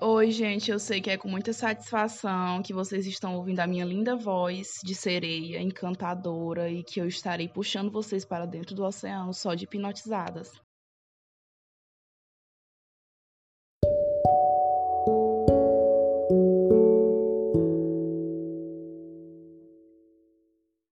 Oi, gente, eu sei que é com muita satisfação que vocês estão ouvindo a minha linda voz de sereia encantadora e que eu estarei puxando vocês para dentro do oceano só de hipnotizadas.